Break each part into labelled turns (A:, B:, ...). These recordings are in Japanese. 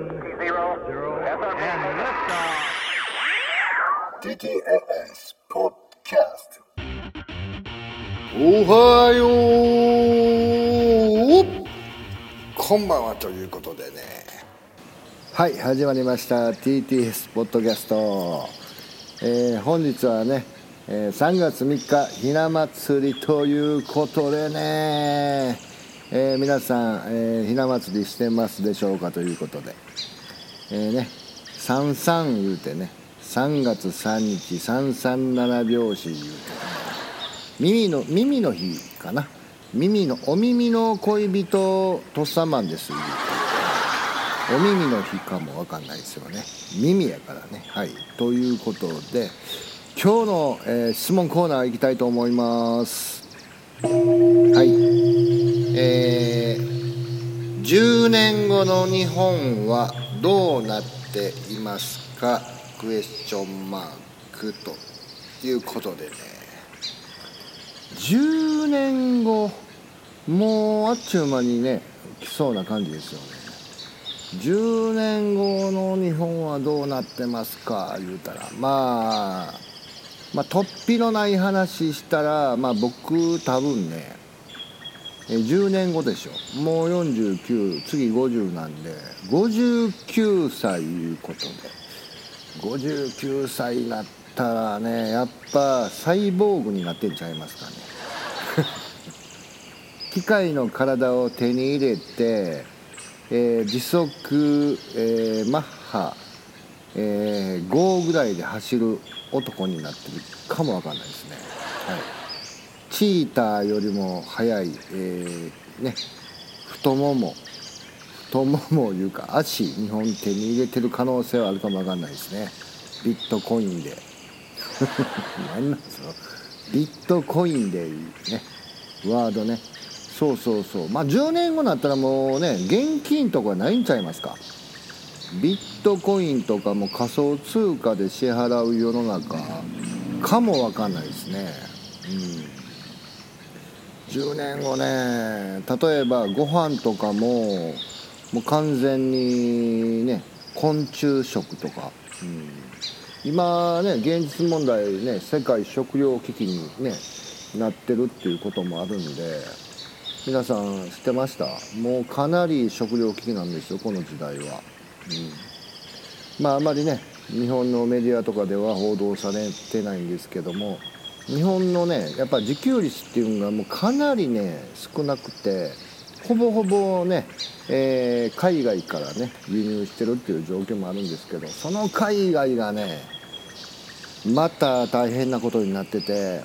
A: one, zero, zero, and liftoff.
B: TTLS Podcast.
C: おはようこんばんはということでね。はい始まりました。TTS ポッドキャスト、えー本日はね、えー3月3日ひな祭りということでね、えー皆さん、えーひな祭りしてますでしょうかということでえーね三三言うてね3月3日三三七拍子言うて。ね耳の耳の日かな。耳のお耳の恋人とっさまんですお耳の日かもわかんないですよね。耳やからね。はい。ということで今日の、えー質問コーナー行きたいと思います。はい。えー10年後の日本はどうなっていますか？クエスチョンマークということでね。10年後もうあっちゅう間にね来そうな感じですよね。10年後の日本はどうなってますか？言うたらまあまあ突飛のない話したらまあ僕多分ね10年後でしょ。もう49次50なんで59歳いうことで。59歳になったらねやっぱサイボーグになってんちゃいますかね。機械の体を手に入れて、えー時速、えーマッハ、えー5ぐらいで走る男になってるかもわかんないですね、はい、チーターよりも速い、えーね太もも太ももいうか足日本手に入れてる可能性はあるかもわかんないですね。ビットコインで。何なんですかビットコインでいいね。ワードね。そうそうそう。まあ10年後になったらもうね現金とかないんちゃいますか。ビットコインとかも仮想通貨で支払う世の中かもわかんないですね。うん。10年後ね例えばご飯とかももう完全にね昆虫食とか、うん、今ね現実問題ね世界食糧危機にねなってるっていうこともあるんで皆さん知ってました？もうかなり食糧危機なんですよこの時代は、うん、まああまりね日本のメディアとかでは報道されてないんですけども日本のねやっぱ自給率っていうのがもうかなりね少なくてほぼほぼね、えー海外からね輸入してるっていう状況もあるんですけどその海外がねまた大変なことになってて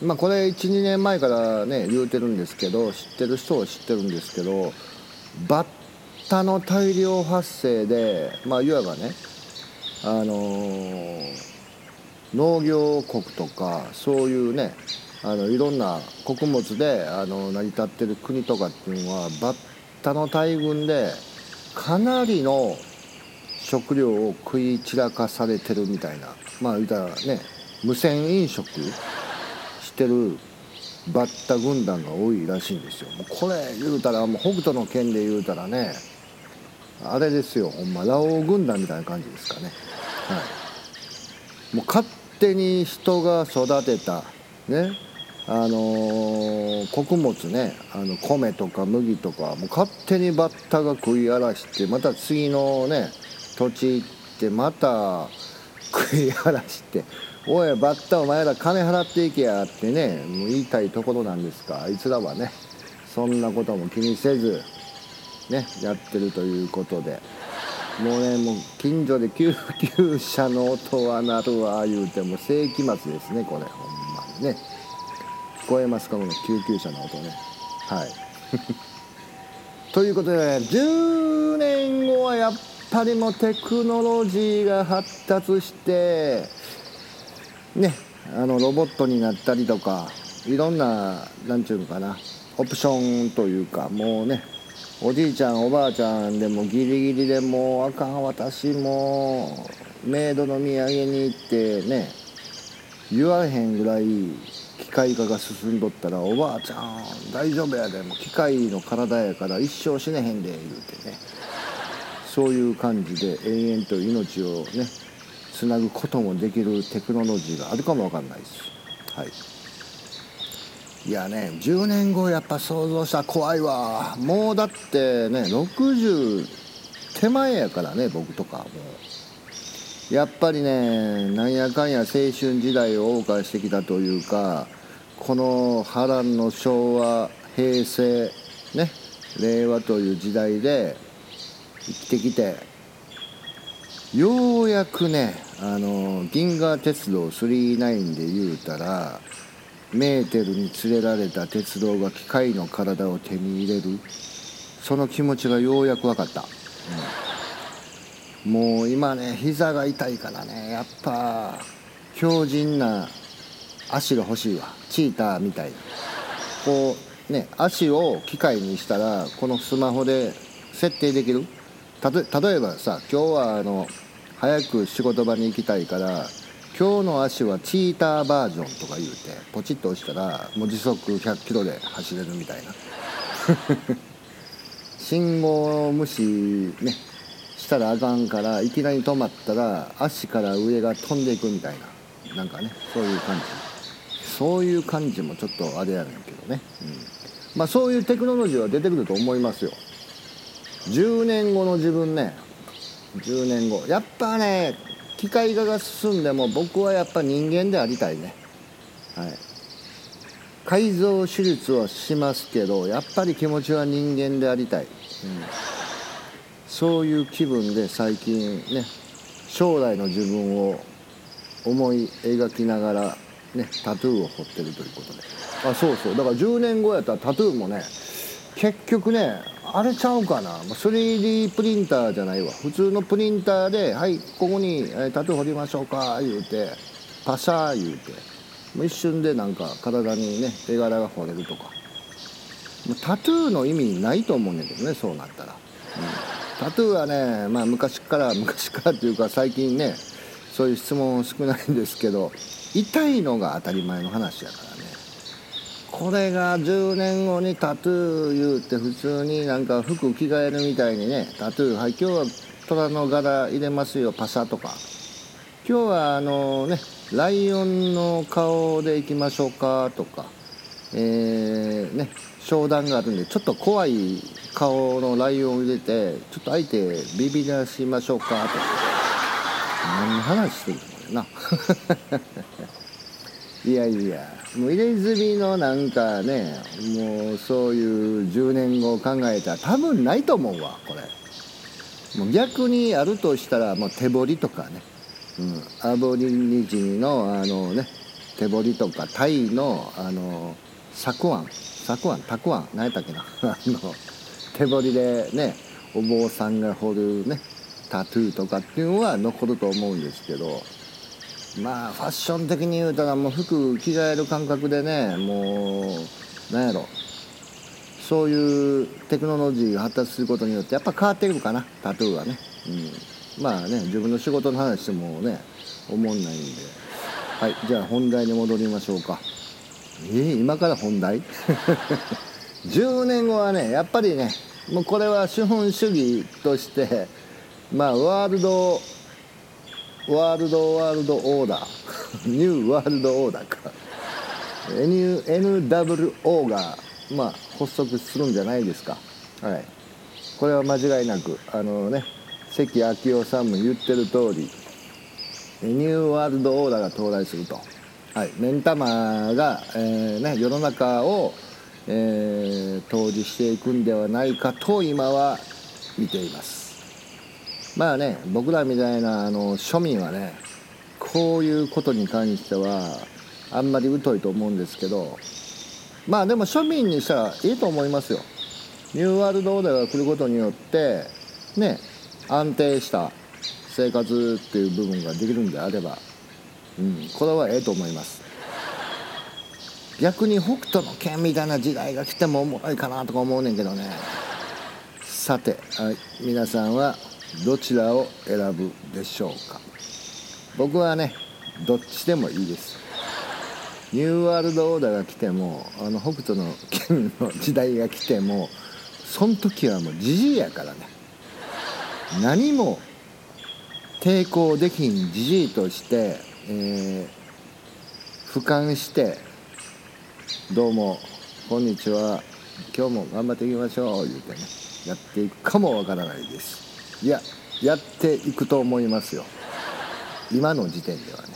C: まあこれ12年前からね言うてるんですけど知ってる人は知ってるんですけどバッタの大量発生でまあいわばねあのー農業国とかそういうねあのいろんな穀物であの成り立ってる国とかっていうのはバッタの大群でかなりの食料を食い散らかされてるみたいなまあ言うたらね無銭飲食してるバッタ軍団が多いらしいんですよ。もうこれ言うたらもう北斗の剣で言うたらねあれですよほんまラオウ軍団みたいな感じですかね。はい。もう勝手に人が育てたねあの穀物ねあの米とか麦とかもう勝手にバッタが食い荒らしてまた次のね土地行ってまた食い荒らして「おいバッタお前ら金払っていけや」ってねもう言いたいところなんですがあいつらはねそんなことも気にせずねやってるということで。もうねもう近所で救急車の音は鳴るわ言うても世紀末ですねこれほんまにね。聞こえますかこの救急車の音ね。はい。ということで、10年後はやっぱりもうテクノロジーが発達してねあのロボットになったりとかいろんななんちゅうのかなオプションというかもうねおじいちゃんおばあちゃんでもギリギリでもうあかん私もメイドの土産に行ってね言わへんぐらい機械化が進んどったら「おばあちゃん大丈夫やでも機械の体やから一生死ねへんで」言うてね。そういう感じで延々と命をねつなぐこともできるテクノロジーがあるかもわかんないです。はい。いやね10年後やっぱ想像したら怖いわ。もうだってね60手前やからね僕とかもう。やっぱりねなんやかんや青春時代を謳歌してきたというかこの波乱の昭和平成ね令和という時代で生きてきてようやくねあの銀河鉄道999で言うたらメーテルに連れられた鉄道が機械の体を手に入れる。その気持ちがようやく分かった、うん、もう今ね膝が痛いからねやっぱ強靭な足が欲しいわ。チーターみたいな。こうね足を機械にしたらこのスマホで設定できる。例えばさ今日はあの早く仕事場に行きたいから今日の足はチーターバージョンとか言うてポチッと押したらもう時速100キロで走れるみたいな。信号無視ねしたらあかんからいきなり止まったら足から上が飛んでいくみたいな。なんかねそういう感じ。そういう感じもちょっとあれやねんけどね、うん、まあそういうテクノロジーは出てくると思いますよ。10年後の自分ね。10年後。やっぱね機械化が進んでも僕はやっぱ人間でありたいね。はい。改造手術はしますけどやっぱり気持ちは人間でありたい、うん、そういう気分で最近ね将来の自分を思い描きながらねタトゥーを彫ってるということで。あそうそう。だから10年後やったらタトゥーもね結局ねあれちゃうかな？3D プリンターじゃないわ。普通のプリンターで「はいここにタトゥー彫りましょうか」言うてパシャー言うて。もう一瞬でなんか体にね絵柄が彫れるとか。タトゥーの意味ないと思うねんけどねそうなったら、うん、タトゥーはねまあ昔から昔からっていうか最近ねそういう質問少ないんですけど痛いのが当たり前の話やからね。これが10年後にタトゥー言うて普通になんか服着替えるみたいにねタトゥーはい今日は虎の柄入れますよパサとか。今日はあのねライオンの顔でいきましょうかとかえー、ね商談があるんでちょっと怖い顔のライオンを入れてちょっと相手ビビらしましょうかとか。何の話してるのかな。いやいやもう入れ墨のなんかねもうそういう10年後考えたら多分ないと思うわこれ。もう逆にあるとしたらもう手彫りとかね、うん、アボリニジのあのね手彫りとかタイのあの錯案錯案たくあん何やったっけな。あの手彫りでねお坊さんが彫るねタトゥーとかっていうのは残ると思うんですけど。まあファッション的に言うたらもう服着替える感覚でねもうなんやろ。そういうテクノロジーが発達することによってやっぱ変わってくるかなタトゥーはね、うん、まあね自分の仕事の話してもね思んないんで。はいじゃあ本題に戻りましょうか。えー、今から本題？10年後はねやっぱりねもうこれは資本主義としてまあワールドワールドワールドオーダー。ニューワールドオーダーか。NWO がまあ発足するんじゃないですか。はい。これは間違いなくあのね関明夫さんも言ってる通りニューワールドオーダーが到来すると。はい。目ん玉が、えーね、世の中を、えー、統治していくんではないかと今は見ています。まあね僕らみたいなあの庶民はねこういうことに関してはあんまり疎いと思うんですけどまあでも庶民にしたらいいと思いますよ。ニューワールドオーダーが来ることによってね安定した生活っていう部分ができるんであれば、うん、これはええと思います。逆に北斗の剣みたいな時代が来てもおもろいかなとか思うねんけどね。さて、はい、皆さんはどちらを選ぶでしょうか？僕はねどっちでもいいです。ニューワールドオーダーが来てもあの北斗の剣の時代が来てもその時はもうじじいやからね。何も抵抗できんじじいとして、えー俯瞰して「どうもこんにちは。今日も頑張っていきましょう」言うてねやっていくかもわからないです。いややっていくと思いますよ。今の時点ではね。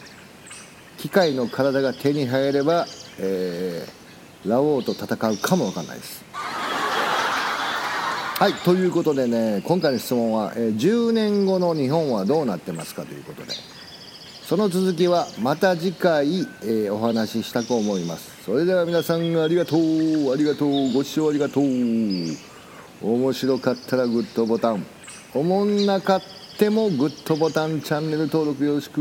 C: 機械の体が手に入れば、えーラオウと戦うかもわかんないです。はいということでね今回の質問は、えー10年後の日本はどうなってますかということで。その続きはまた次回、えーお話ししたく思います。それでは皆さんありがとう。ありがとう。ご視聴ありがとう。面白かったらグッドボタン。おもんなかってもグッドボタンチャンネル登録よろしく。